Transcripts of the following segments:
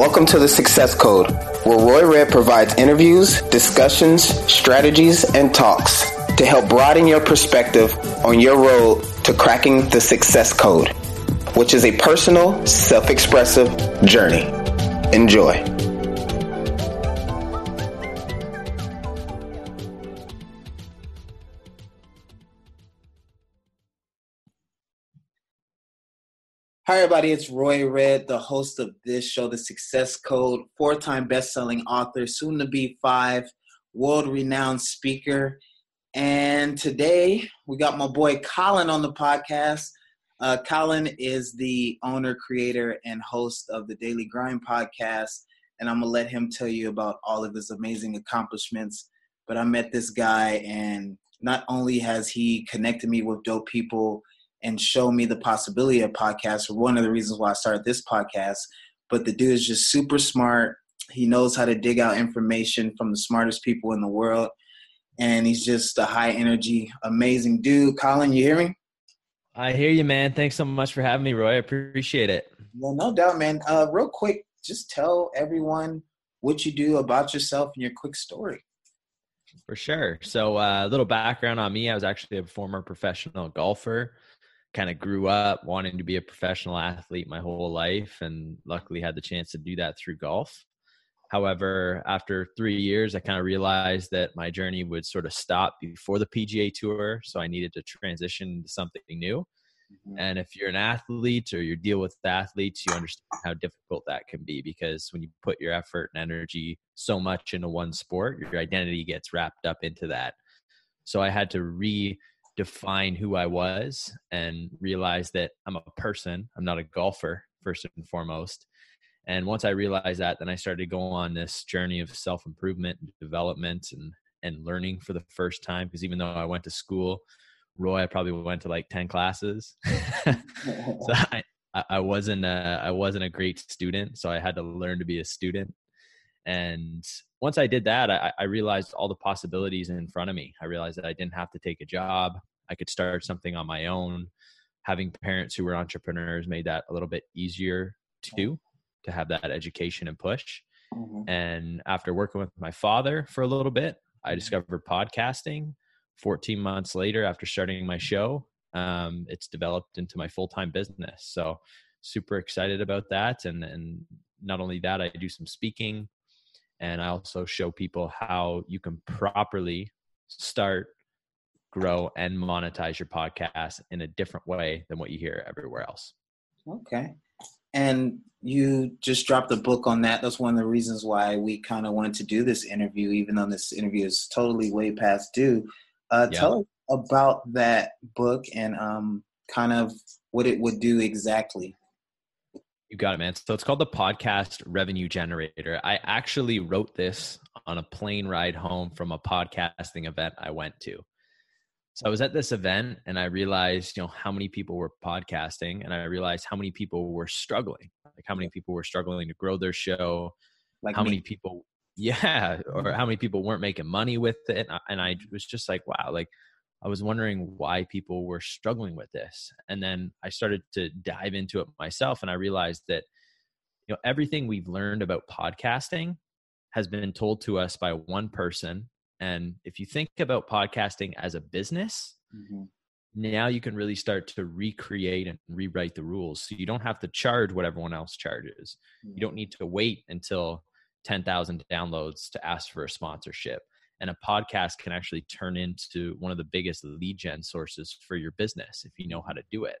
Welcome to the Success Code, where Roy Red provides interviews, discussions, strategies, and talks to help broaden your perspective on your road to cracking the Success Code, which is a personal, self expressive journey. Enjoy. Hi, everybody. It's Roy Red, the host of this show, The Success Code, four time best selling author, soon to be five, world renowned speaker. And today we got my boy Colin on the podcast. Uh, Colin is the owner, creator, and host of the Daily Grind podcast. And I'm going to let him tell you about all of his amazing accomplishments. But I met this guy, and not only has he connected me with dope people, and show me the possibility of podcasts. One of the reasons why I started this podcast. But the dude is just super smart. He knows how to dig out information from the smartest people in the world. And he's just a high energy, amazing dude. Colin, you hear me? I hear you, man. Thanks so much for having me, Roy. I appreciate it. Well, no doubt, man. Uh, real quick, just tell everyone what you do about yourself and your quick story. For sure. So, uh, a uh, little background on me I was actually a former professional golfer kind of grew up wanting to be a professional athlete my whole life and luckily had the chance to do that through golf. However, after three years, I kind of realized that my journey would sort of stop before the PGA Tour. So I needed to transition to something new. Mm-hmm. And if you're an athlete or you deal with athletes, you understand how difficult that can be because when you put your effort and energy so much into one sport, your identity gets wrapped up into that. So I had to re define who I was and realize that I'm a person. I'm not a golfer, first and foremost. And once I realized that, then I started to go on this journey of self improvement and development and, and learning for the first time. Because even though I went to school, Roy, I probably went to like 10 classes. so I, I wasn't a, I wasn't a great student. So I had to learn to be a student. And once I did that, I, I, realized all the possibilities in front of me. I realized that I didn't have to take a job. I could start something on my own. Having parents who were entrepreneurs made that a little bit easier too, to have that education and push. Mm-hmm. And after working with my father for a little bit, I discovered podcasting. 14 months later, after starting my show, um, it's developed into my full time business. So, super excited about that. And, and not only that, I do some speaking and I also show people how you can properly start grow and monetize your podcast in a different way than what you hear everywhere else. Okay. And you just dropped a book on that. That's one of the reasons why we kind of wanted to do this interview, even though this interview is totally way past due. Uh, yeah. Tell us about that book and um, kind of what it would do exactly. You got it, man. So it's called the Podcast Revenue Generator. I actually wrote this on a plane ride home from a podcasting event I went to. So I was at this event and I realized, you know, how many people were podcasting and I realized how many people were struggling. Like how many people were struggling to grow their show. Like how me. many people yeah, or how many people weren't making money with it. And I was just like, wow, like I was wondering why people were struggling with this. And then I started to dive into it myself and I realized that you know everything we've learned about podcasting has been told to us by one person and if you think about podcasting as a business, mm-hmm. now you can really start to recreate and rewrite the rules. So you don't have to charge what everyone else charges. Mm-hmm. You don't need to wait until 10,000 downloads to ask for a sponsorship. And a podcast can actually turn into one of the biggest lead gen sources for your business if you know how to do it.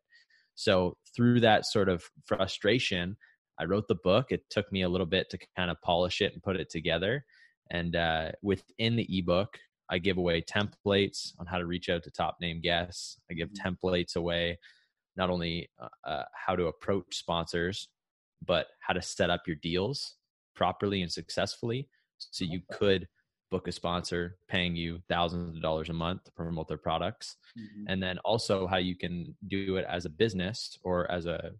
So, through that sort of frustration, I wrote the book. It took me a little bit to kind of polish it and put it together. And uh, within the ebook, I give away templates on how to reach out to top name guests. I give mm-hmm. templates away, not only uh, uh, how to approach sponsors, but how to set up your deals properly and successfully. So you could book a sponsor paying you thousands of dollars a month to promote their products. Mm-hmm. And then also how you can do it as a business or as a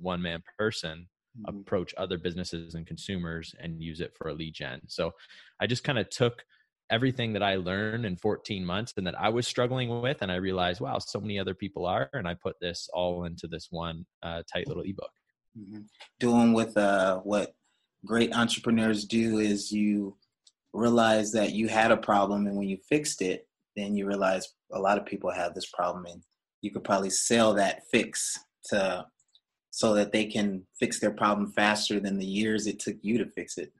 one man person mm-hmm. approach other businesses and consumers and use it for a lead gen. So I just kind of took everything that I learned in 14 months and that I was struggling with, and I realized, wow, so many other people are, and I put this all into this one uh, tight little ebook. Mm-hmm. Doing with uh, what great entrepreneurs do is you realize that you had a problem and when you fixed it then you realize a lot of people have this problem and you could probably sell that fix to so that they can fix their problem faster than the years it took you to fix it.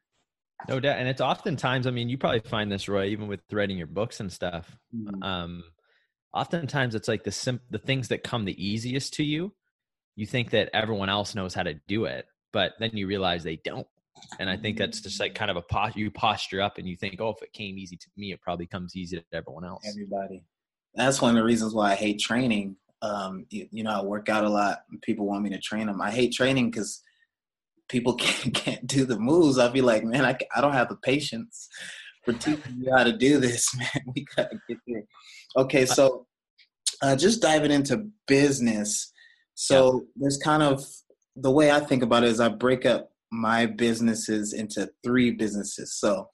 No doubt. And it's oftentimes i mean you probably find this roy even with writing your books and stuff mm-hmm. um oftentimes it's like the sim- the things that come the easiest to you you think that everyone else knows how to do it but then you realize they don't. And i think that's just like kind of a post you posture up and you think oh if it came easy to me it probably comes easy to everyone else. Everybody. That's one of the reasons why i hate training um, you, you, know i work out a lot people want me to train them i hate training because people can't, can't do the moves i'll be like man I, I don't have the patience for teaching you how to do this man we gotta get there okay so uh, just diving into business so yeah. there's kind of the way I think about it is I break up my businesses into three businesses. So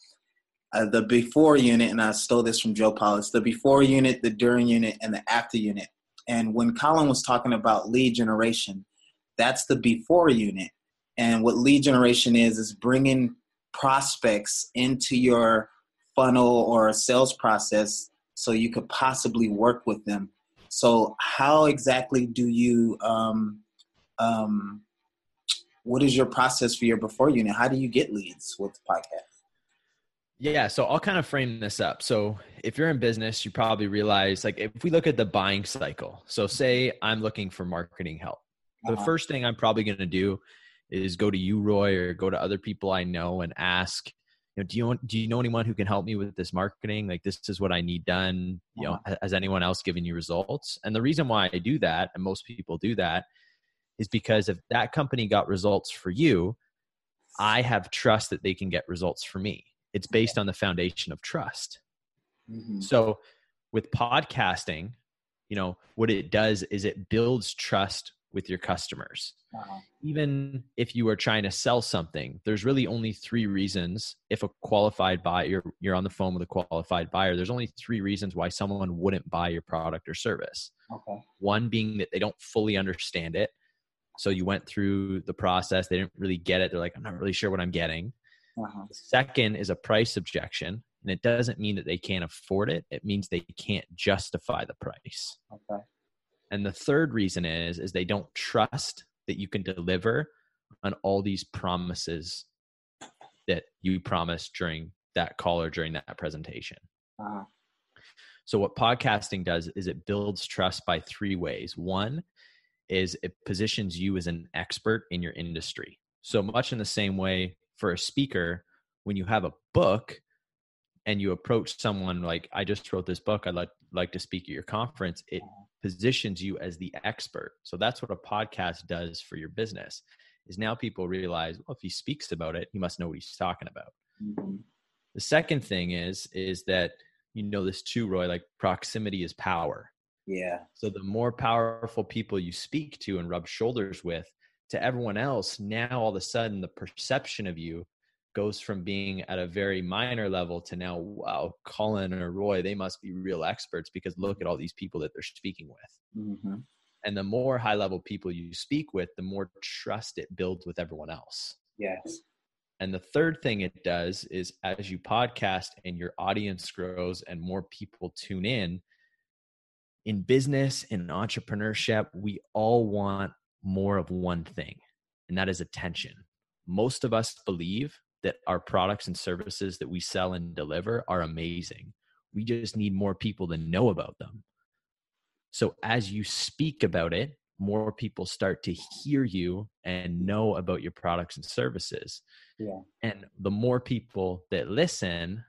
uh, the before unit, and I stole this from Joe Polish, the before unit, the during unit, and the after unit. And when Colin was talking about lead generation, that's the before unit. And what lead generation is, is bringing prospects into your funnel or sales process so you could possibly work with them so, how exactly do you? Um, um, what is your process for your before unit? How do you get leads with podcast? Yeah, so I'll kind of frame this up. So, if you're in business, you probably realize like if we look at the buying cycle. So, say I'm looking for marketing help. The uh-huh. first thing I'm probably going to do is go to you, Roy, or go to other people I know and ask, you know, do you do you know anyone who can help me with this marketing? Like this is what I need done. You know, uh-huh. has anyone else given you results? And the reason why I do that, and most people do that, is because if that company got results for you, I have trust that they can get results for me. It's based on the foundation of trust. Mm-hmm. So with podcasting, you know, what it does is it builds trust with your customers. Uh-huh. Even if you are trying to sell something, there's really only three reasons. If a qualified buyer, you're, you're on the phone with a qualified buyer, there's only three reasons why someone wouldn't buy your product or service. Okay. One being that they don't fully understand it. So you went through the process, they didn't really get it. They're like, I'm not really sure what I'm getting. Uh-huh. second is a price objection. And it doesn't mean that they can't afford it. It means they can't justify the price. Okay. And the third reason is is they don't trust that you can deliver on all these promises that you promised during that call or during that presentation. Uh-huh. So what podcasting does is it builds trust by three ways. One is it positions you as an expert in your industry. So much in the same way for a speaker, when you have a book and you approach someone like, I just wrote this book, I'd like, like to speak at your conference, it uh-huh positions you as the expert. So that's what a podcast does for your business. Is now people realize, well, if he speaks about it, he must know what he's talking about. Mm-hmm. The second thing is is that you know this too, Roy. Like proximity is power. Yeah. So the more powerful people you speak to and rub shoulders with, to everyone else, now all of a sudden the perception of you goes from being at a very minor level to now, wow, Colin or Roy, they must be real experts because look at all these people that they're speaking with. Mm-hmm. And the more high level people you speak with, the more trust it builds with everyone else. Yes. And the third thing it does is as you podcast and your audience grows and more people tune in, in business, in entrepreneurship, we all want more of one thing, and that is attention. Most of us believe that our products and services that we sell and deliver are amazing. We just need more people to know about them. So as you speak about it, more people start to hear you and know about your products and services. Yeah. And the more people that listen,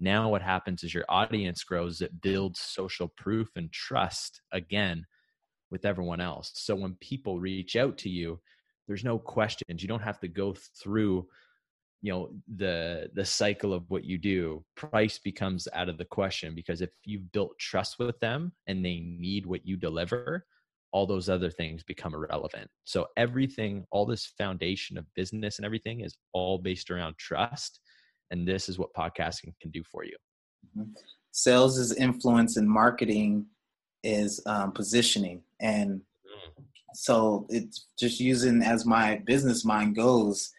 now what happens is your audience grows, it builds social proof and trust again with everyone else. So when people reach out to you, there's no questions. You don't have to go through you know the the cycle of what you do price becomes out of the question because if you've built trust with them and they need what you deliver all those other things become irrelevant so everything all this foundation of business and everything is all based around trust and this is what podcasting can do for you mm-hmm. sales is influence and marketing is um, positioning and mm. so it's just using as my business mind goes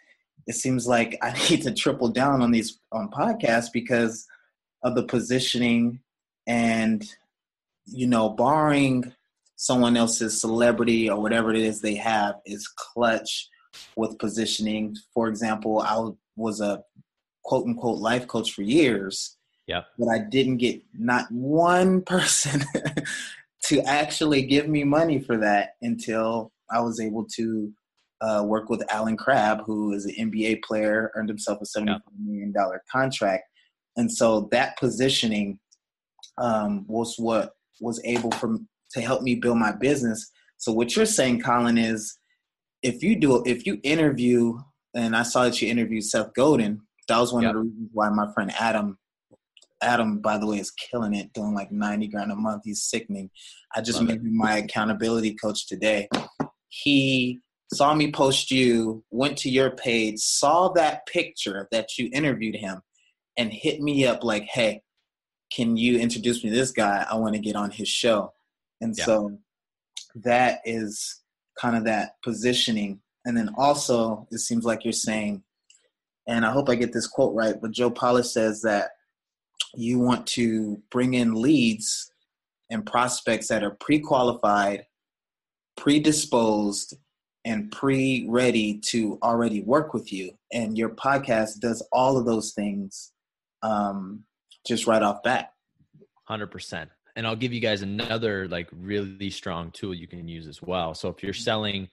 it seems like I need to triple down on these on podcasts because of the positioning and you know, barring someone else's celebrity or whatever it is they have is clutch with positioning. For example, I was a quote unquote life coach for years. Yeah. But I didn't get not one person to actually give me money for that until I was able to uh, work with Allen Crabbe, who is an NBA player, earned himself a seventy-five yeah. million dollar contract, and so that positioning um, was what was able for to help me build my business. So what you're saying, Colin, is if you do if you interview, and I saw that you interviewed Seth Godin, that was one yep. of the reasons why my friend Adam Adam, by the way, is killing it, doing like 90 grand a month. He's sickening. I just Love made him my accountability coach today. He saw me post you, went to your page, saw that picture that you interviewed him, and hit me up like, hey, can you introduce me to this guy? I want to get on his show. And yeah. so that is kind of that positioning. And then also, it seems like you're saying, and I hope I get this quote right, but Joe Polish says that you want to bring in leads and prospects that are pre qualified, predisposed, and pre ready to already work with you. And your podcast does all of those things um, just right off bat. 100%. And I'll give you guys another like really strong tool you can use as well. So if you're selling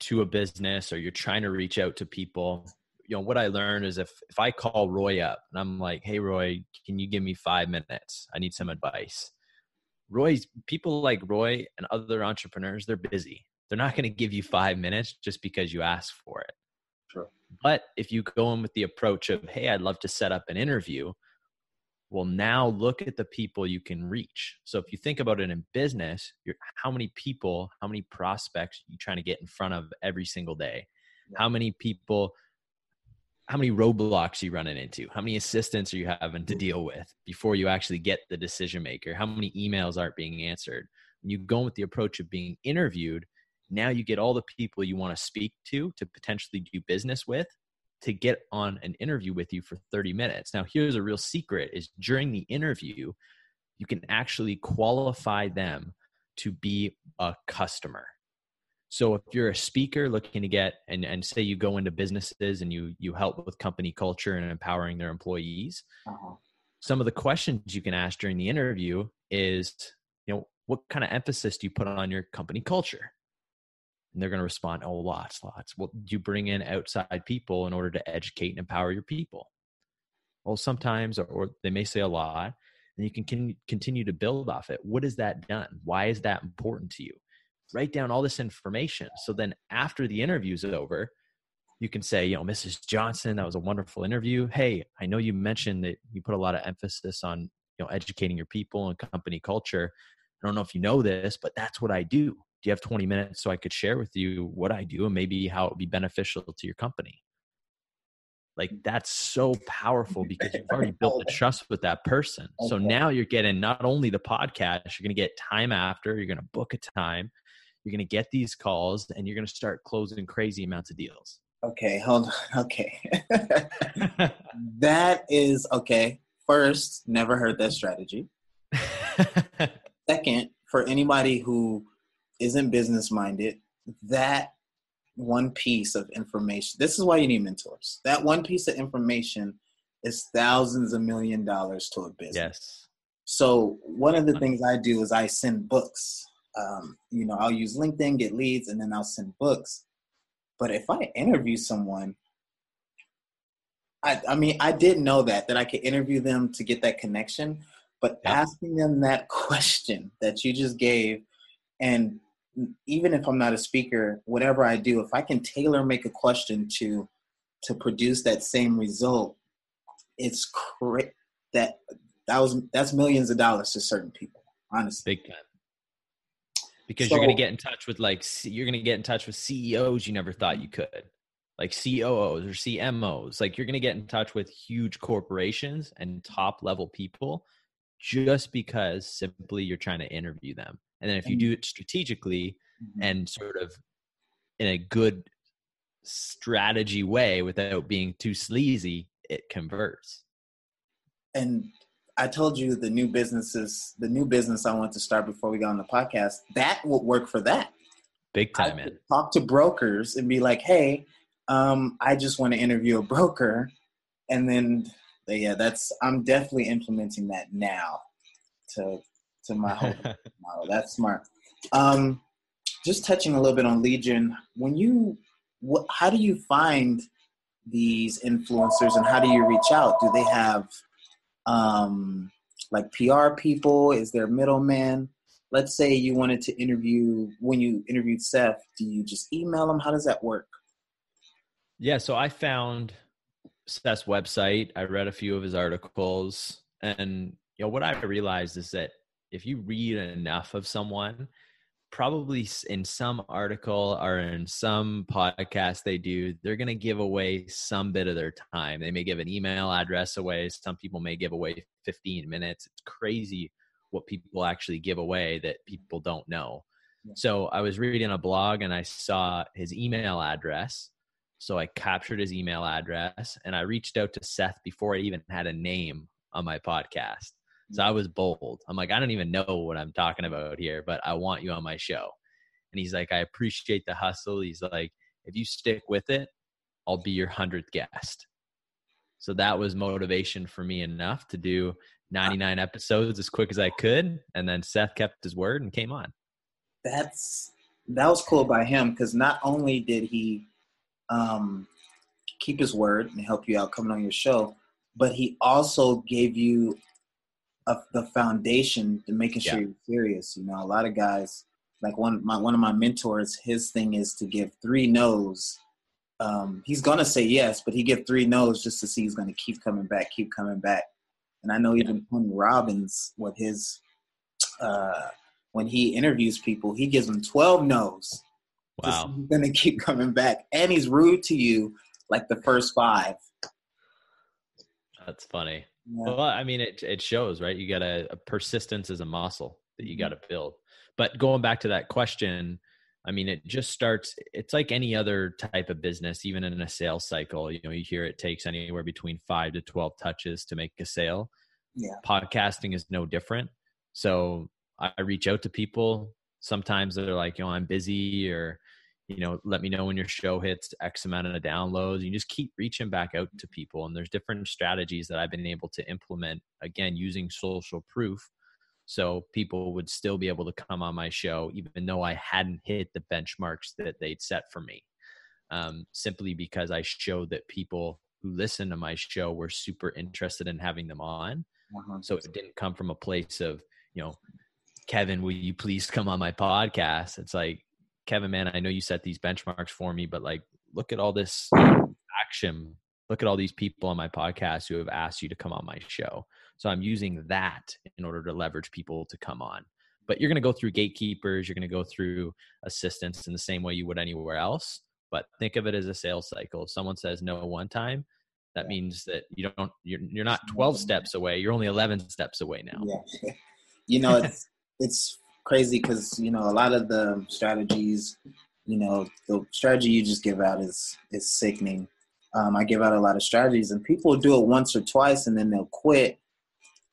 to a business or you're trying to reach out to people, you know what I learned is if if I call Roy up and I'm like, "Hey Roy, can you give me 5 minutes? I need some advice." Roy's people like Roy and other entrepreneurs, they're busy. They're not going to give you 5 minutes just because you ask for it. Sure. But if you go in with the approach of, "Hey, I'd love to set up an interview," well now look at the people you can reach so if you think about it in business how many people how many prospects are you trying to get in front of every single day how many people how many roadblocks are you running into how many assistants are you having to mm-hmm. deal with before you actually get the decision maker how many emails aren't being answered when you go with the approach of being interviewed now you get all the people you want to speak to to potentially do business with to get on an interview with you for 30 minutes. Now, here's a real secret is during the interview, you can actually qualify them to be a customer. So if you're a speaker looking to get and, and say you go into businesses and you you help with company culture and empowering their employees, uh-huh. some of the questions you can ask during the interview is, you know, what kind of emphasis do you put on your company culture? and they're going to respond, oh, lots, lots. Well, do you bring in outside people in order to educate and empower your people? Well, sometimes, or, or they may say a lot, and you can continue to build off it. What has that done? Why is that important to you? Write down all this information. So then after the interview is over, you can say, you know, Mrs. Johnson, that was a wonderful interview. Hey, I know you mentioned that you put a lot of emphasis on, you know, educating your people and company culture. I don't know if you know this, but that's what I do do you have 20 minutes so I could share with you what I do and maybe how it would be beneficial to your company? Like that's so powerful because you've already built the trust with that person. So now you're getting not only the podcast, you're going to get time after, you're going to book a time, you're going to get these calls, and you're going to start closing crazy amounts of deals. Okay, hold on. Okay. that is okay. First, never heard that strategy. Second, for anybody who isn't business minded, that one piece of information, this is why you need mentors. That one piece of information is thousands of million dollars to a business. Yes. So one of the things I do is I send books. Um, you know, I'll use LinkedIn, get leads, and then I'll send books. But if I interview someone, I, I mean, I didn't know that that I could interview them to get that connection. But yeah. asking them that question that you just gave, and even if I'm not a speaker, whatever I do, if I can tailor make a question to to produce that same result, it's cra- that that was that's millions of dollars to certain people. Honestly, big time. Because so, you're going to get in touch with like you're going to get in touch with CEOs you never thought you could, like COOs or CMOs. Like you're going to get in touch with huge corporations and top level people just because simply you're trying to interview them. And then if you do it strategically mm-hmm. and sort of in a good strategy way without being too sleazy, it converts. And I told you the new businesses, the new business I want to start before we got on the podcast, that would work for that. Big time, man. Talk to brokers and be like, hey, um, I just want to interview a broker. And then, yeah, that's, I'm definitely implementing that now to, to my whole model. That's smart. Um, just touching a little bit on lead gen, when you, what, how do you find these influencers and how do you reach out? Do they have um, like PR people? Is there middleman? Let's say you wanted to interview when you interviewed Seth. Do you just email them? How does that work? Yeah, so I found Seth's website. I read a few of his articles, and you know what I realized is that if you read enough of someone, probably in some article or in some podcast they do, they're going to give away some bit of their time. They may give an email address away. Some people may give away 15 minutes. It's crazy what people actually give away that people don't know. So I was reading a blog and I saw his email address. So I captured his email address and I reached out to Seth before I even had a name on my podcast. So I was bold. I'm like, I don't even know what I'm talking about here, but I want you on my show. And he's like, I appreciate the hustle. He's like, if you stick with it, I'll be your hundredth guest. So that was motivation for me enough to do 99 episodes as quick as I could. And then Seth kept his word and came on. That's that was cool by him because not only did he um, keep his word and help you out coming on your show, but he also gave you of the foundation to making sure yeah. you're serious. You know, a lot of guys, like one my one of my mentors, his thing is to give three no's. Um, he's gonna say yes, but he give three no's just to see he's gonna keep coming back, keep coming back. And I know even Tony Robbins, with his uh, when he interviews people, he gives them twelve no's. Wow, he's gonna keep coming back, and he's rude to you like the first five. That's funny. Yeah. Well, I mean, it it shows, right? You got a, persistence is a muscle that you got to mm-hmm. build. But going back to that question, I mean, it just starts. It's like any other type of business, even in a sales cycle. You know, you hear it takes anywhere between five to twelve touches to make a sale. Yeah, podcasting is no different. So I reach out to people. Sometimes they're like, you know, I'm busy, or you know, let me know when your show hits X amount of downloads. You just keep reaching back out to people. And there's different strategies that I've been able to implement, again, using social proof. So people would still be able to come on my show, even though I hadn't hit the benchmarks that they'd set for me. Um, simply because I showed that people who listen to my show were super interested in having them on. 100%. So it didn't come from a place of, you know, Kevin, will you please come on my podcast? It's like, Kevin, man, I know you set these benchmarks for me, but like, look at all this action. Look at all these people on my podcast who have asked you to come on my show. So I'm using that in order to leverage people to come on. But you're going to go through gatekeepers, you're going to go through assistants in the same way you would anywhere else. But think of it as a sales cycle. If someone says no one time, that means that you don't you're you're not 12 steps away, you're only 11 steps away now. Yeah. You know, it's it's crazy because you know a lot of the strategies, you know, the strategy you just give out is is sickening. Um, I give out a lot of strategies, and people do it once or twice, and then they'll quit.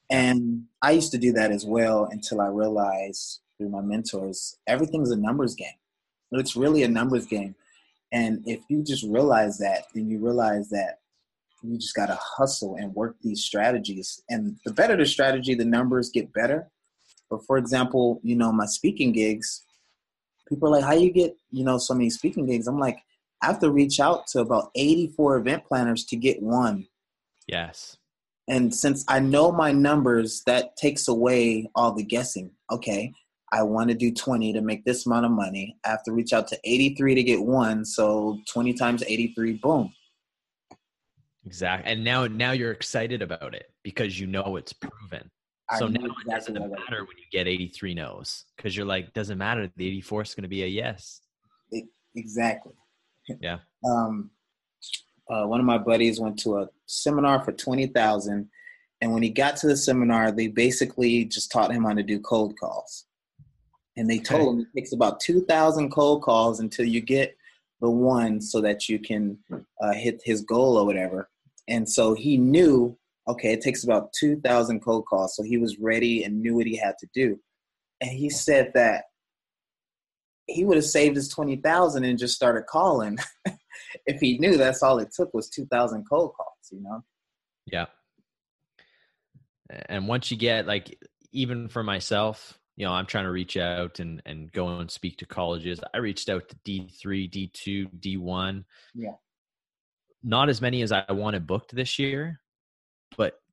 And I used to do that as well until I realized through my mentors, everything's a numbers game. It's really a numbers game. And if you just realize that, then you realize that you just got to hustle and work these strategies. And the better the strategy, the numbers get better. But for example, you know, my speaking gigs, people are like, how you get, you know, so many speaking gigs? I'm like, I have to reach out to about 84 event planners to get one. Yes. And since I know my numbers, that takes away all the guessing. Okay, I want to do 20 to make this amount of money. I have to reach out to 83 to get one. So 20 times 83, boom. Exactly. And now now you're excited about it because you know it's proven. So now exactly it doesn't matter when you get 83 no's because you're like, doesn't matter. The 84 is going to be a yes. exactly. Yeah. Um, uh, one of my buddies went to a seminar for 20,000. And when he got to the seminar, they basically just taught him how to do cold calls. And they told okay. him it takes about 2,000 cold calls until you get the one so that you can uh, hit his goal or whatever. And so he knew, okay, it takes about 2,000 cold calls. So he was ready and knew what he had to do. And he said that he would have saved his 20,000 and just started calling if he knew that's all it took was 2,000 cold calls, you know? Yeah. And once you get like, even for myself, you know, I'm trying to reach out and and go and speak to colleges. I reached out to D3, D2, D1. Yeah. Not as many as I wanted booked this year,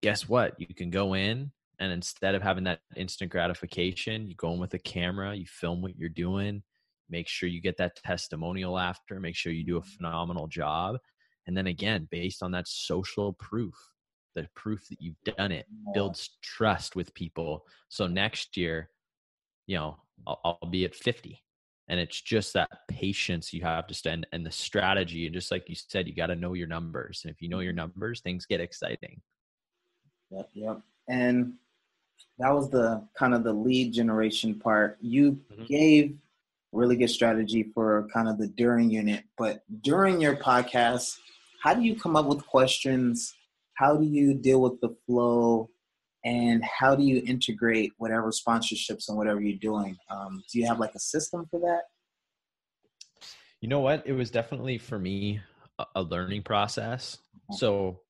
guess what? You can go in and instead of having that instant gratification, you go in with a camera, you film what you're doing, make sure you get that testimonial after, make sure you do a phenomenal job. And then again, based on that social proof, the proof that you've done it builds trust with people. So next year, you know, I'll, I'll be at 50. And it's just that patience you have to spend and the strategy. And just like you said, you got to know your numbers. And if you know your numbers, things get exciting. Yep, yep. And that was the kind of the lead generation part. You mm-hmm. gave really good strategy for kind of the during unit, but during your podcast, how do you come up with questions? How do you deal with the flow? and how do you integrate whatever sponsorships and whatever you're doing um, do you have like a system for that you know what it was definitely for me a learning process so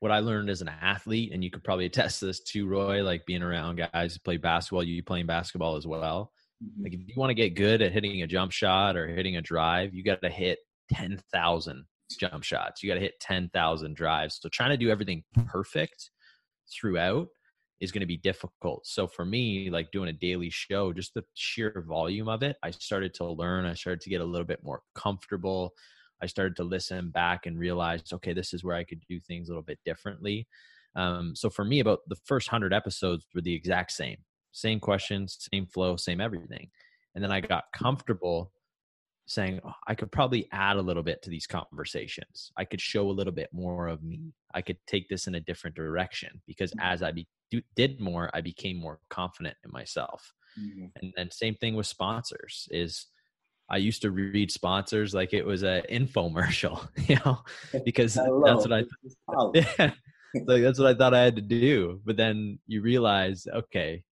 what i learned as an athlete and you could probably attest to this too roy like being around guys who play basketball you playing basketball as well mm-hmm. like if you want to get good at hitting a jump shot or hitting a drive you got to hit 10,000 jump shots you got to hit 10,000 drives so trying to do everything perfect throughout is going to be difficult. So for me, like doing a daily show, just the sheer volume of it, I started to learn. I started to get a little bit more comfortable. I started to listen back and realize, okay, this is where I could do things a little bit differently. Um, so for me, about the first hundred episodes were the exact same, same questions, same flow, same everything. And then I got comfortable saying oh, I could probably add a little bit to these conversations. I could show a little bit more of me. I could take this in a different direction because mm-hmm. as I be, do, did more, I became more confident in myself. Mm-hmm. And then same thing with sponsors is I used to read sponsors like it was an infomercial, you know, because that's what I yeah, like that's what I thought I had to do. But then you realize, okay,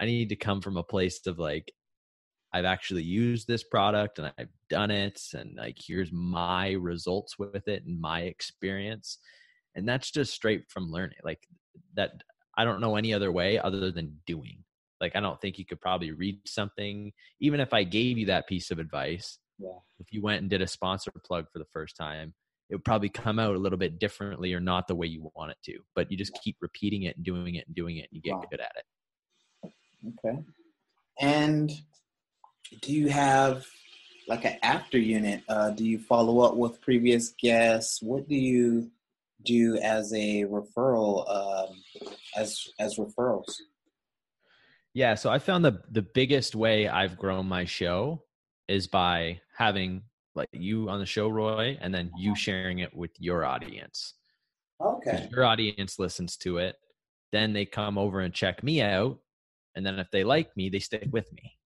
I need to come from a place of like I've actually used this product and I've done it and like here's my results with it and my experience. And that's just straight from learning. Like that I don't know any other way other than doing. Like I don't think you could probably read something even if I gave you that piece of advice. Yeah. If you went and did a sponsor plug for the first time, it would probably come out a little bit differently or not the way you want it to. But you just keep repeating it and doing it and doing it and you get wow. good at it. Okay. And do you have like an after unit? Uh, do you follow up with previous guests? What do you do as a referral um, as as referrals? Yeah, so I found the the biggest way I've grown my show is by having like you on the show, Roy, and then you uh-huh. sharing it with your audience. Okay. Your audience listens to it, then they come over and check me out, and then if they like me, they stick with me.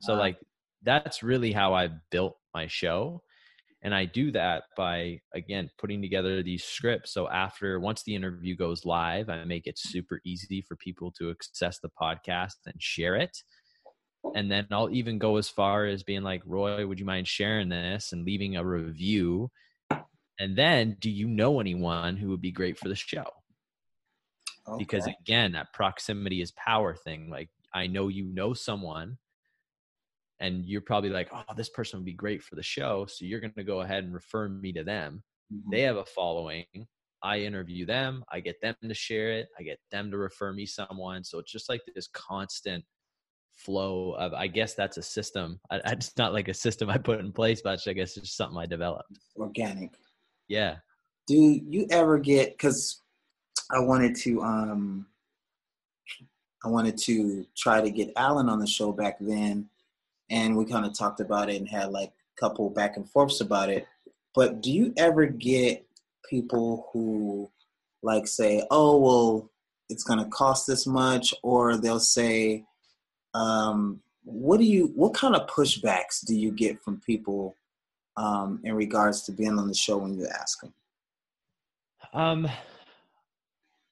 So uh, like that's really how I built my show. And I do that by, again, putting together these scripts. So after, once the interview goes live, I make it super easy for people to access the podcast and share it. And then I'll even go as far as being like, Roy, would you mind sharing this and leaving a review? And then, do you know anyone who would be great for the show? Okay. Because again, that proximity is power thing. Like, I know you know someone and you're probably like, oh, this person would be great for the show. So you're going to go ahead and refer me to them. Mm-hmm. They have a following. I interview them. I get them to share it. I get them to refer me someone. So it's just like this constant flow of, I guess that's a system. I, it's not like a system I put in place, but I guess it's just something I developed. Organic. Yeah. Do you ever get, because I wanted to, um, I wanted to try to get Allen on the show back then and we kind of talked about it and had like a couple back and forths about it. But do you ever get people who like say, "Oh, well, it's going to cost this much," or they'll say, um, "What do you? What kind of pushbacks do you get from people um, in regards to being on the show when you ask them? Um,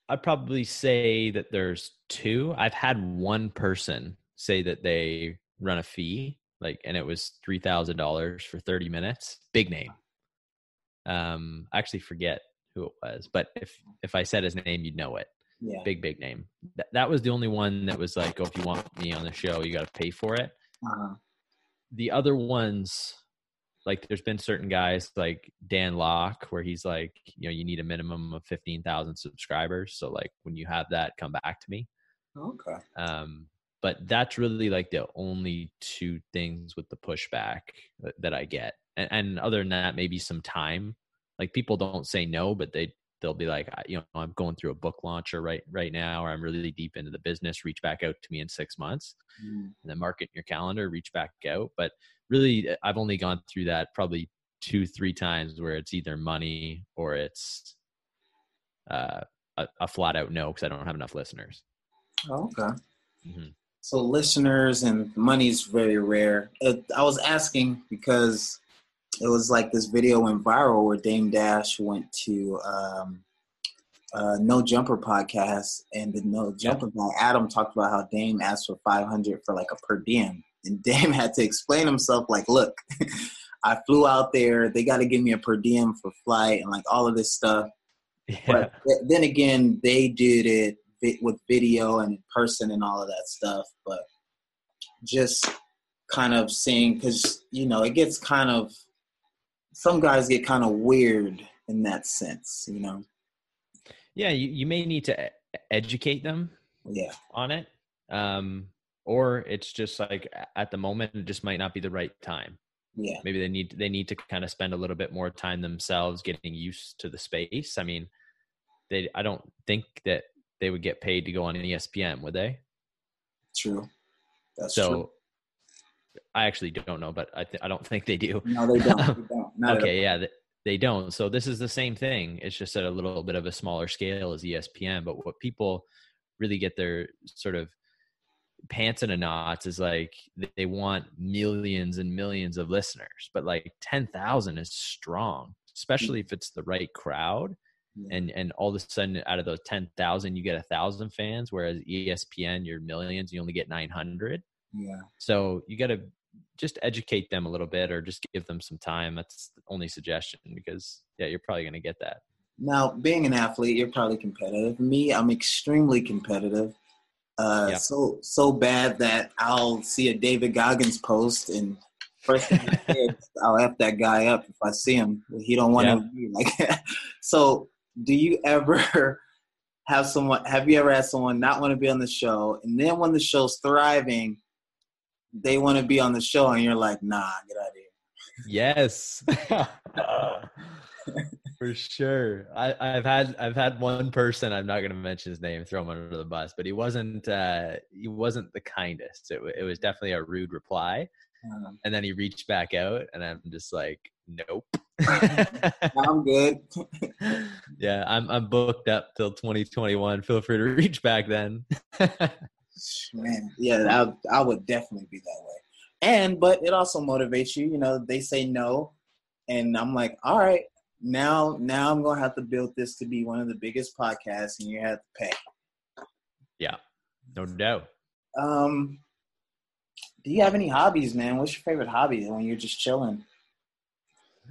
I'd probably say that there's two. I've had one person say that they run a fee, like, and it was three thousand dollars for thirty minutes. Big name. Um, I actually forget who it was, but if if I said his name, you'd know it. Yeah. Big big name. That that was the only one that was like, oh, if you want me on the show, you got to pay for it. Uh-huh. The other ones, like there's been certain guys like Dan Lok where he's like, you know, you need a minimum of 15,000 subscribers. So like when you have that, come back to me. Okay. Um, but that's really like the only two things with the pushback that, that I get. And, and other than that, maybe some time. Like people don't say no, but they they'll be like, you know, I'm going through a book launcher right right now, or I'm really deep into the business. Reach back out to me in six months, Mm. and then mark it in your calendar. Reach back out. But really, uh, I've only gone through that probably two, three times where it's either money or it's uh, a, a flat out no because I don't have enough listeners. Okay. hmm So listeners and money's very rare. Uh, I was asking because it was like this video went viral where Dame Dash went to um, uh, No Jumper podcast, and the No Jumper guy Adam talked about how Dame asked for five hundred for like a per diem, and Dame had to explain himself like, "Look, I flew out there. They got to give me a per diem for flight and like all of this stuff." Yeah. But th- then again, they did it with video and in person and all of that stuff. But just kind of seeing, because, you know, it gets kind of, some guys get kind of weird in that sense, you know? yeah, you, you may need to educate them Yeah. on it. Um, or it's just like at the moment it just might not be the right time. Yeah. Maybe they need they need to kind of spend a little bit more time themselves getting used to the space. I mean, they I don't think that they would get paid to go on an ESPN, would they? True. That's so true. I actually don't know, but I th- I don't think they do. No, they don't. They don't. Okay, yeah, th- they don't. So this is the same thing. It's just at a little bit of a smaller scale as ESPN. But what people really get their sort of pants in a knot is like they want millions and millions of listeners, but like ten thousand is strong, especially mm. if it's the right crowd. Yeah. And and all of a sudden, out of those ten thousand, you get a thousand fans, whereas ESPN, you're millions, you only get nine hundred. Yeah. So you got to just educate them a little bit or just give them some time. That's the only suggestion because, yeah, you're probably going to get that. Now, being an athlete, you're probably competitive. Me, I'm extremely competitive. Uh, Yeah. So so bad that I'll see a David Goggins post and first thing i'll f that guy up if I see him. He don't want Yeah. to be like. that. so, do you ever have someone? Have you ever had someone not want to be on the show, and then when the show's thriving, they want to be on the show, and you're like, Nah, get out of here. Yes. For sure. I, I've had I've had one person I'm not going to mention his name throw him under the bus, but he wasn't uh, he wasn't the kindest. It, it was definitely a rude reply, Um, and then he reached back out, and I'm just like, nope. I'm good. Yeah, I'm I'm booked up till 2021. Feel free to reach back then. Man, yeah, I, I would definitely be that way. And but it also motivates you. You know, they say no, and I'm like, all right, now now I'm gonna have to build this to be one of the biggest podcasts, and you have to pay. yeah, no doubt. Um, do you have any hobbies, man? What's your favorite hobby when you're just chilling?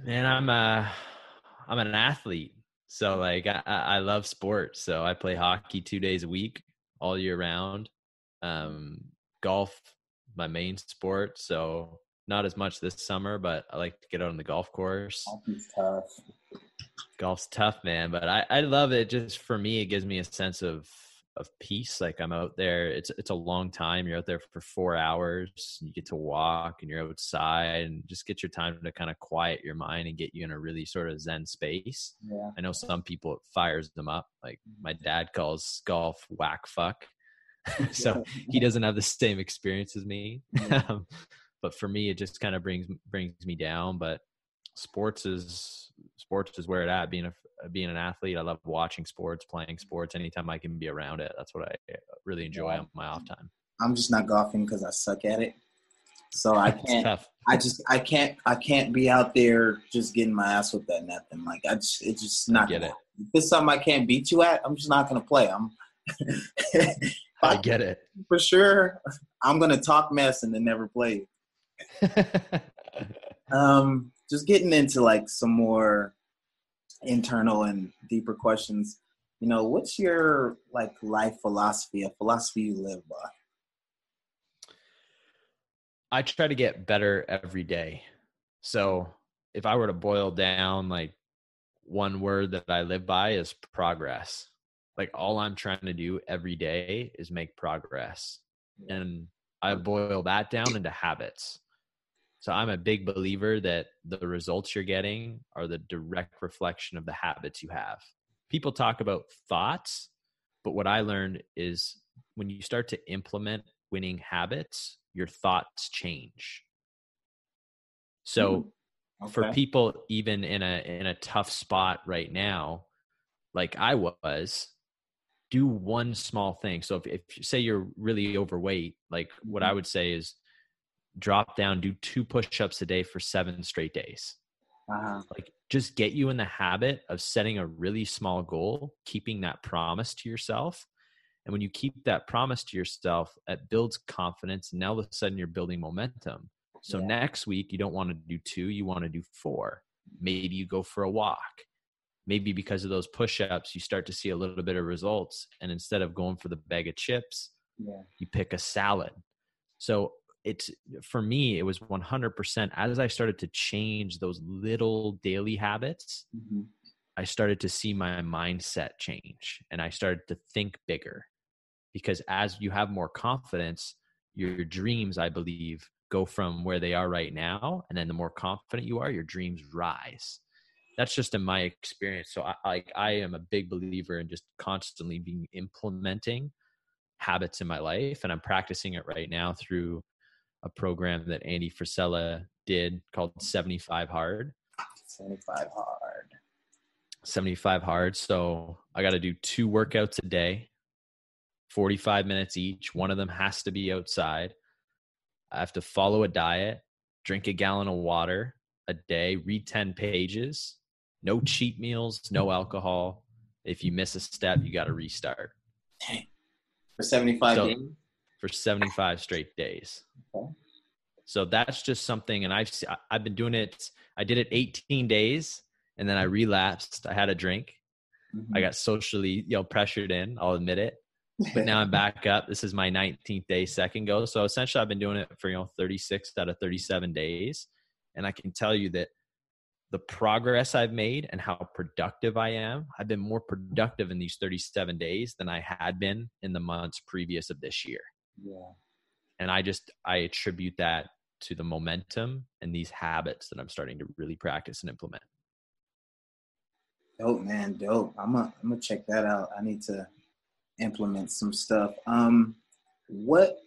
Man, I'm uh I'm an athlete. So like I, I love sports. So I play hockey two days a week, all year round. Um golf, my main sport. So not as much this summer, but I like to get out on the golf course. Hockey's tough. Golf's tough, man, but I, I love it. Just for me, it gives me a sense of of peace. Like I'm out there. It's it's a long time. You're out there for four hours. You get to walk and you're outside and just get your time to kind of quiet your mind and get you in a really sort of zen space. Yeah. I know some people it fires them up. Like my dad calls golf whack fuck. so he doesn't have the same experience as me. Um, but for me, it just kind of brings brings me down. But sports is sports is where it at. Being a being an athlete, I love watching sports, playing sports. Anytime I can be around it, that's what I really enjoy Yeah. on my off time. I'm just not golfing because I suck at it. So I can't. I just I can't I can't be out there just getting my ass with that nothing. Like I just it's just not get it. If it's something I can't beat you at, I'm just not gonna play. I'm I get it. For sure. I'm gonna talk mess and then never play. um just getting into like some more internal and deeper questions. You know, what's your like life philosophy, a philosophy you live by? I try to get better every day. So if I were to boil down like one word that I live by is progress. Like all I'm trying to do every day is make progress. And I boil that down into habits. So I'm a big believer that the results you're getting are the direct reflection of the habits you have. People talk about thoughts, but what I learned is when you start to implement winning habits, your thoughts change. So mm, okay. for people even in a in a tough spot right now, like I was, do one small thing. So if, if you say you're really overweight, like what I mm-hmm. would say is drop down, do two push-ups a day for seven straight days. Uh-huh. Like just get you in the habit of setting a really small goal, keeping that promise to yourself, and when you keep that promise to yourself, it builds confidence. And now all of a sudden you're building momentum. So yeah. next week, you don't want to do two, you want to do four. Maybe you go for a walk. Maybe because of those push ups, you start to see a little bit of results. And instead of going for the bag of chips, yeah. you pick a salad. So it's for me, it was 100% as I started to change those little daily habits. Mm-hmm. I started to see my mindset change and I started to think bigger because as you have more confidence your dreams i believe go from where they are right now and then the more confident you are your dreams rise that's just in my experience so i like i am a big believer in just constantly being implementing habits in my life and i'm practicing it right now through a program that andy frisella did called 75 hard 75 hard 75 hard so i got to do two workouts a day 45 minutes each. One of them has to be outside. I have to follow a diet, drink a gallon of water a day, read 10 pages, no cheat meals, no alcohol. If you miss a step, you got to restart. For 75 so, days? For 75 straight days. Okay. So that's just something, and I've I've been doing it. I did it 18 days, and then I relapsed. I had a drink. Mm-hmm. I got socially, you know, pressured in. I'll admit it but now I'm back up. This is my 19th day second go. So essentially I've been doing it for, you know, 36 out of 37 days. And I can tell you that the progress I've made and how productive I am, I've been more productive in these 37 days than I had been in the months previous of this year. Yeah. And I just, I attribute that to the momentum and these habits that I'm starting to really practice and implement. Dope, man. Dope. I'm gonna, I'm gonna check that out. I need to implement some stuff. Um, what,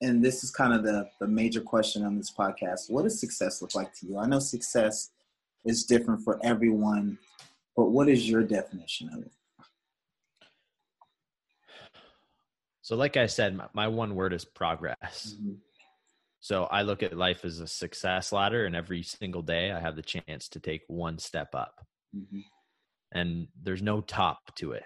and this is kind of the, the major question on this podcast what does success look like to you? I know success is different for everyone, but what is your definition of it? So, like I said, my, my one word is progress. Mm-hmm. So, I look at life as a success ladder, and every single day I have the chance to take one step up. Mm-hmm. And there's no top to it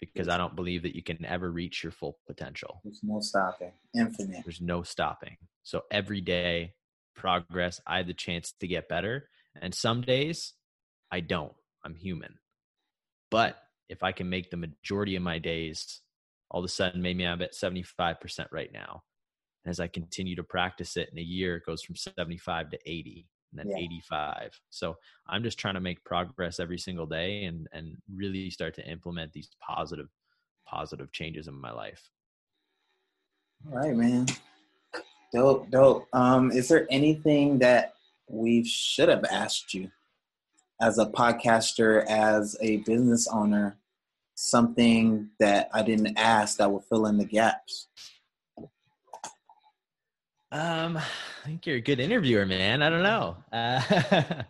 because I don't believe that you can ever reach your full potential. There's no stopping, infinite. There's no stopping. So every day, progress, I have the chance to get better. And some days, I don't. I'm human. But if I can make the majority of my days, all of a sudden, maybe I'm at 75% right now. And as I continue to practice it in a year, it goes from 75 to 80 and then yeah. 85. So I'm just trying to make progress every single day and and really start to implement these positive positive changes in my life. All right, man. Dope, dope. Um, is there anything that we should have asked you as a podcaster, as a business owner, something that I didn't ask that will fill in the gaps? Um, I think you're a good interviewer, man. I don't know. Uh,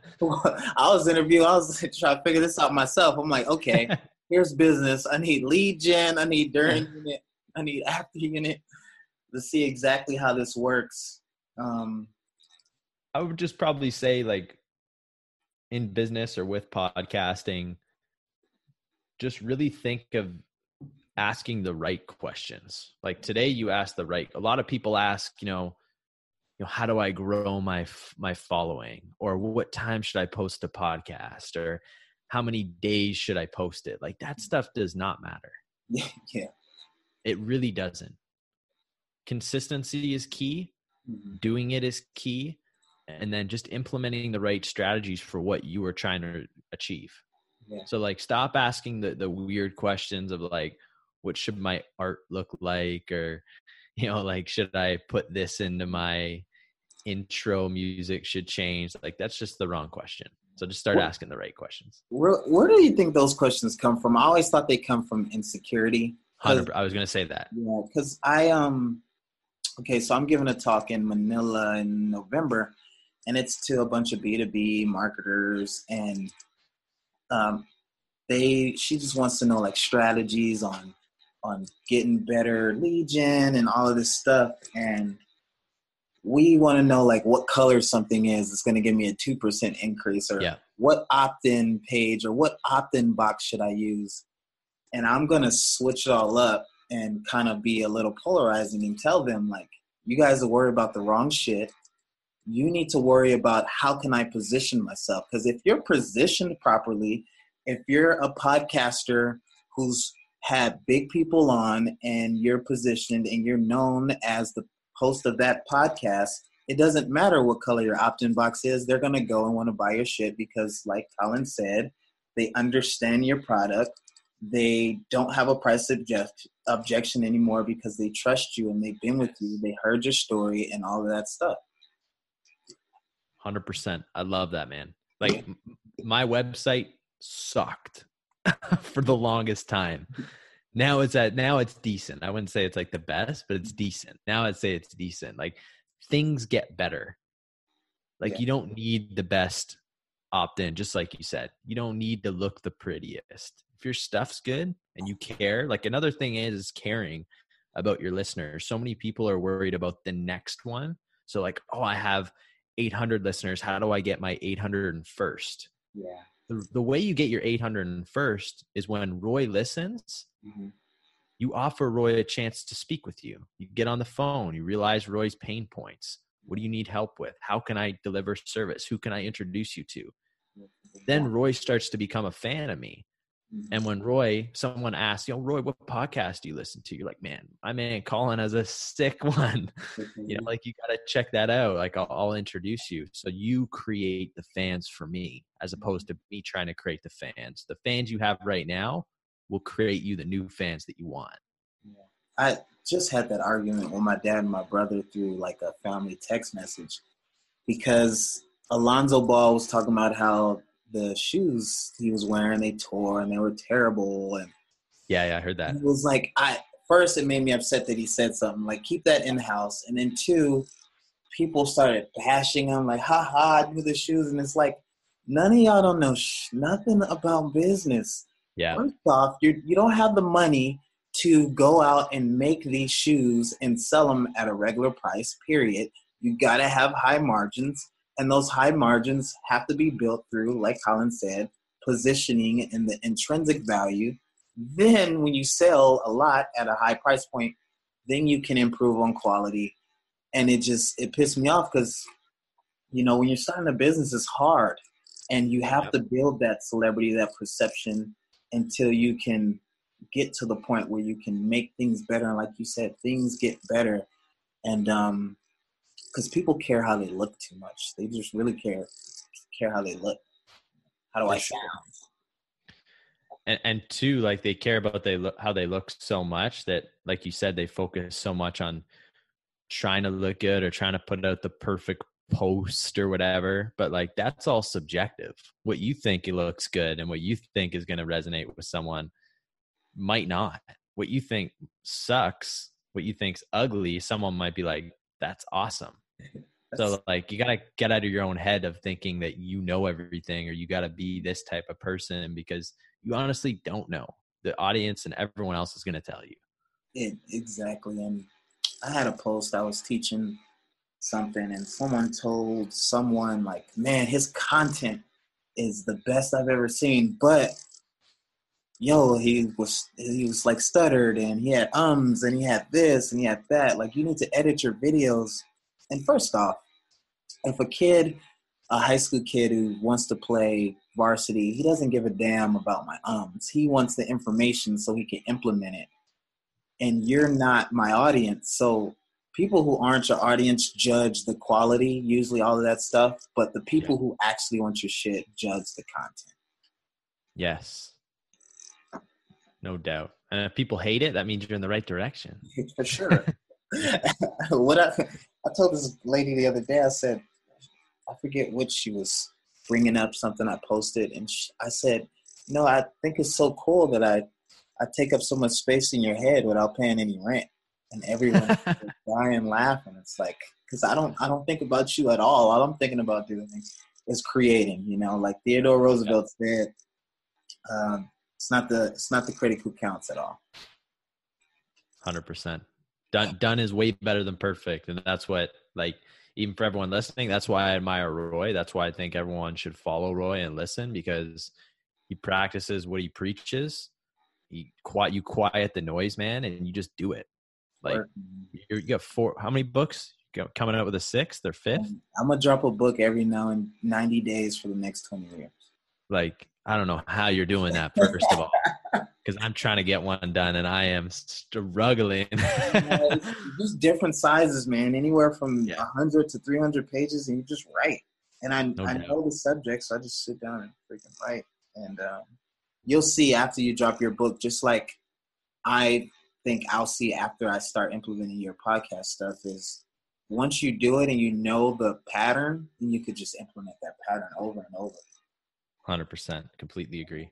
I was interviewing. I was trying to figure this out myself. I'm like, okay, here's business. I need lead gen. I need during unit. I need after unit to see exactly how this works. Um, I would just probably say like in business or with podcasting, just really think of asking the right questions. Like today, you asked the right. A lot of people ask, you know, you know, how do I grow my my following, or what time should I post a podcast, or how many days should I post it? Like that stuff does not matter. yeah, it really doesn't. Consistency is key. Mm-hmm. Doing it is key, and then just implementing the right strategies for what you are trying to achieve. Yeah. So like stop asking the the weird questions of like what should my art look like? Or you know like should i put this into my intro music should change? Like that's just the wrong question. So just start asking the right questions. where, where do you think those questions come from? I always thought they come from insecurity. I was going to say that. Yeah because i um okay so i'm giving a talk in manila in november and it's to a bunch of b2b marketers and um they she just wants to know like strategies on on getting better gen and all of this stuff. And we want to know like what color something is. It's going to give me a 2% increase or yeah. what opt-in page or what opt-in box should I use? And I'm going to switch it all up and kind of be a little polarizing and tell them like, you guys are worried about the wrong shit. You need to worry about how can I position myself? Because if you're positioned properly, if you're a podcaster who's had big people on and you're positioned and you're known as the host of that podcast, it doesn't matter what color your opt-in box is. They're gonna go and want to buy your shit because, like Colin said, they understand your product. They don't have a price object, objection anymore because they trust you and they've been with you. They heard your story and all of that stuff. Hundred percent. I love that, man. Like my website sucked for the longest time. Now it's at now it's decent. I wouldn't say it's like the best, but it's decent. Now I'd say it's decent. Like things get better. Like yeah. you don't need the best opt in, just like you said. You don't need to look the prettiest. If your stuff's good and you care, like another thing is, is caring about your listeners. So many people are worried about the next one. So like, oh, I have 800 listeners. How do I get my 801st? Yeah the, the way you get your 801st is when Roy listens, mm-hmm. you offer Roy a chance to speak with you. You get on the phone, you realize Roy's pain points. What do you need help with? How can I deliver service? Who can I introduce you to? Then Roy starts to become a fan of me. And when Roy, someone asks, you know, Roy, what podcast do you listen to? You're like, man, my man Colin has a sick one. you know, like you got to check that out. Like I'll, I'll, introduce you. So you create the fans for me as mm-hmm. opposed to me trying to create the fans. The fans you have right now will create you the new fans that you want. Yeah. I just had that argument with my dad and my brother through like a family text message because Alonzo Ball was talking about how the shoes he was wearing they tore and they were terrible and yeah yeah i heard that. it was like i first it made me upset that he said something like keep that in house. And then two people started bashing him like ha ha do the shoes. And it's like none of y'all don't know sh- nothing about business. Yeah. First off you you don't have the money to go out and make these shoes and sell them at a regular price period. You got to have high margins and those high margins have to be built through, like Colin said, positioning and the intrinsic value. Then, when you sell a lot at a high price point, then you can improve on quality. And it just it pissed me off because, you know, when you're starting a business, it's hard, and you have yep. to build that celebrity, that perception, until you can get to the point where you can make things better. And like you said, things get better. And um, because people care how they look too much. They just really care care how they look. How do I sound? And and two, like they care about they look how they look so much that, like you said, they focus so much on trying to look good or trying to put out the perfect post or whatever. But like that's all subjective. What you think it looks good and what you think is going to resonate with someone might not. What you think sucks, what you think's ugly, someone might be like, "That's awesome." So like you gotta get out of your own head of thinking that you know everything or you gotta be this type of person because you honestly don't know. The audience and everyone else is gonna tell you. It, exactly. And I had a post I was teaching something and someone told someone like, man, his content is the best I've ever seen, but yo, he was he was like stuttered and he had ums and he had this and he had that. Like you need to edit your videos. And first off, if a kid, a high school kid who wants to play varsity, he doesn't give a damn about my ums. He wants the information so he can implement it. And you're not my audience. So people who aren't your audience judge the quality, usually all of that stuff, but the people yeah. who actually want your shit judge the content. Yes. No doubt. And if people hate it, that means you're in the right direction. For sure. What I, I told this lady the other day, I said, I forget what she was bringing up something I posted, and she, I said, you know, I think it's so cool that I I take up so much space in your head without paying any rent, and everyone dying laughing. It's like because I don't I don't think about you at all. All I'm thinking about doing is creating. You know, like Theodore Roosevelt said, um, it's not the it's not the critic who counts at all. Hundred percent. Done done is way better than perfect, and that's what like even for everyone listening. That's why I admire Roy. That's why I think everyone should follow Roy and listen because he practices what he preaches. He quiet you quiet the noise, man, and you just do it. Like you got four. How many books? coming out with a sixth or fifth? I'm gonna drop a book every now and 90 days for the next 20 years. Like I don't know how you're doing that, first of all, because I'm trying to get one done and I am struggling. yeah, just different sizes, man. Anywhere from yeah. 100 to 300 pages, and you just write. And I, no I know the subject, so I just sit down and freaking write. And um, you'll see after you drop your book, just like I think I'll see after I start implementing your podcast stuff, is once you do it and you know the pattern, then you could just implement that pattern over and over. 100% completely agree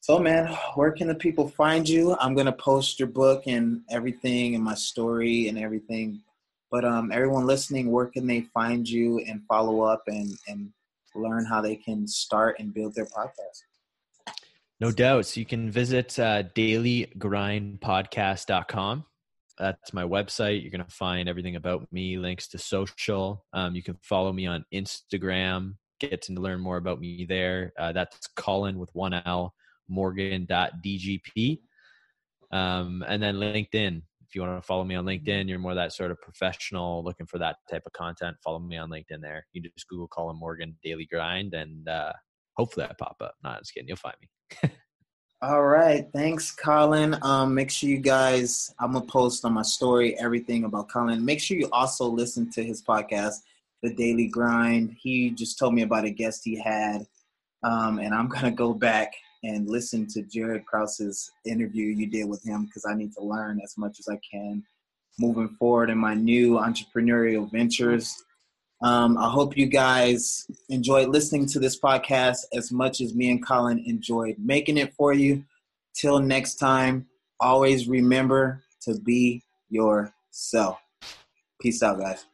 so man where can the people find you? I'm to post your book and everything and my story and everything. But um, everyone listening where can they find you and follow up and and learn how they can start and build their podcast? No doubt so you can visit uh, dailygrindpodcast.com that's my website. You're going to find everything about me links to social. Um, you can follow me on instagram get to learn more about me there. Uh, that's Colin with one L, morgan.dgp. Um, and then LinkedIn. If you want to follow me on LinkedIn, you're more that sort of professional looking for that type of content. Follow me on LinkedIn there. You just Google Colin Morgan Daily Grind and uh, hopefully I pop up. Not just kidding. You'll find me. All right. Thanks, Colin. Um, make sure you guys, I'm going to post on my story everything about Colin. Make sure you also listen to his podcast the daily grind. He just told me about a guest he had, um, and I'm gonna go back and listen to Jared Krause's interview you did with him because I need to learn as much as I can moving forward in my new entrepreneurial ventures. Um, I hope you guys enjoyed listening to this podcast as much as me and Colin enjoyed making it for you. Till next time, always remember to be yourself. Peace out, guys.